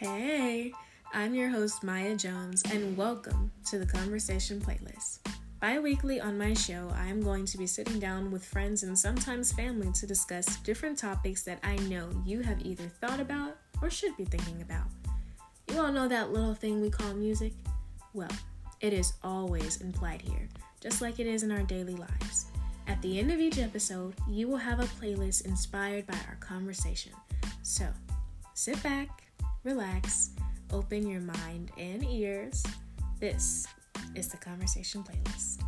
Hey, I'm your host, Maya Jones, and welcome to the Conversation Playlist. Bi weekly on my show, I am going to be sitting down with friends and sometimes family to discuss different topics that I know you have either thought about or should be thinking about. You all know that little thing we call music? Well, it is always implied here, just like it is in our daily lives. At the end of each episode, you will have a playlist inspired by our conversation. So, sit back, relax, open your mind and ears. This is the Conversation Playlist.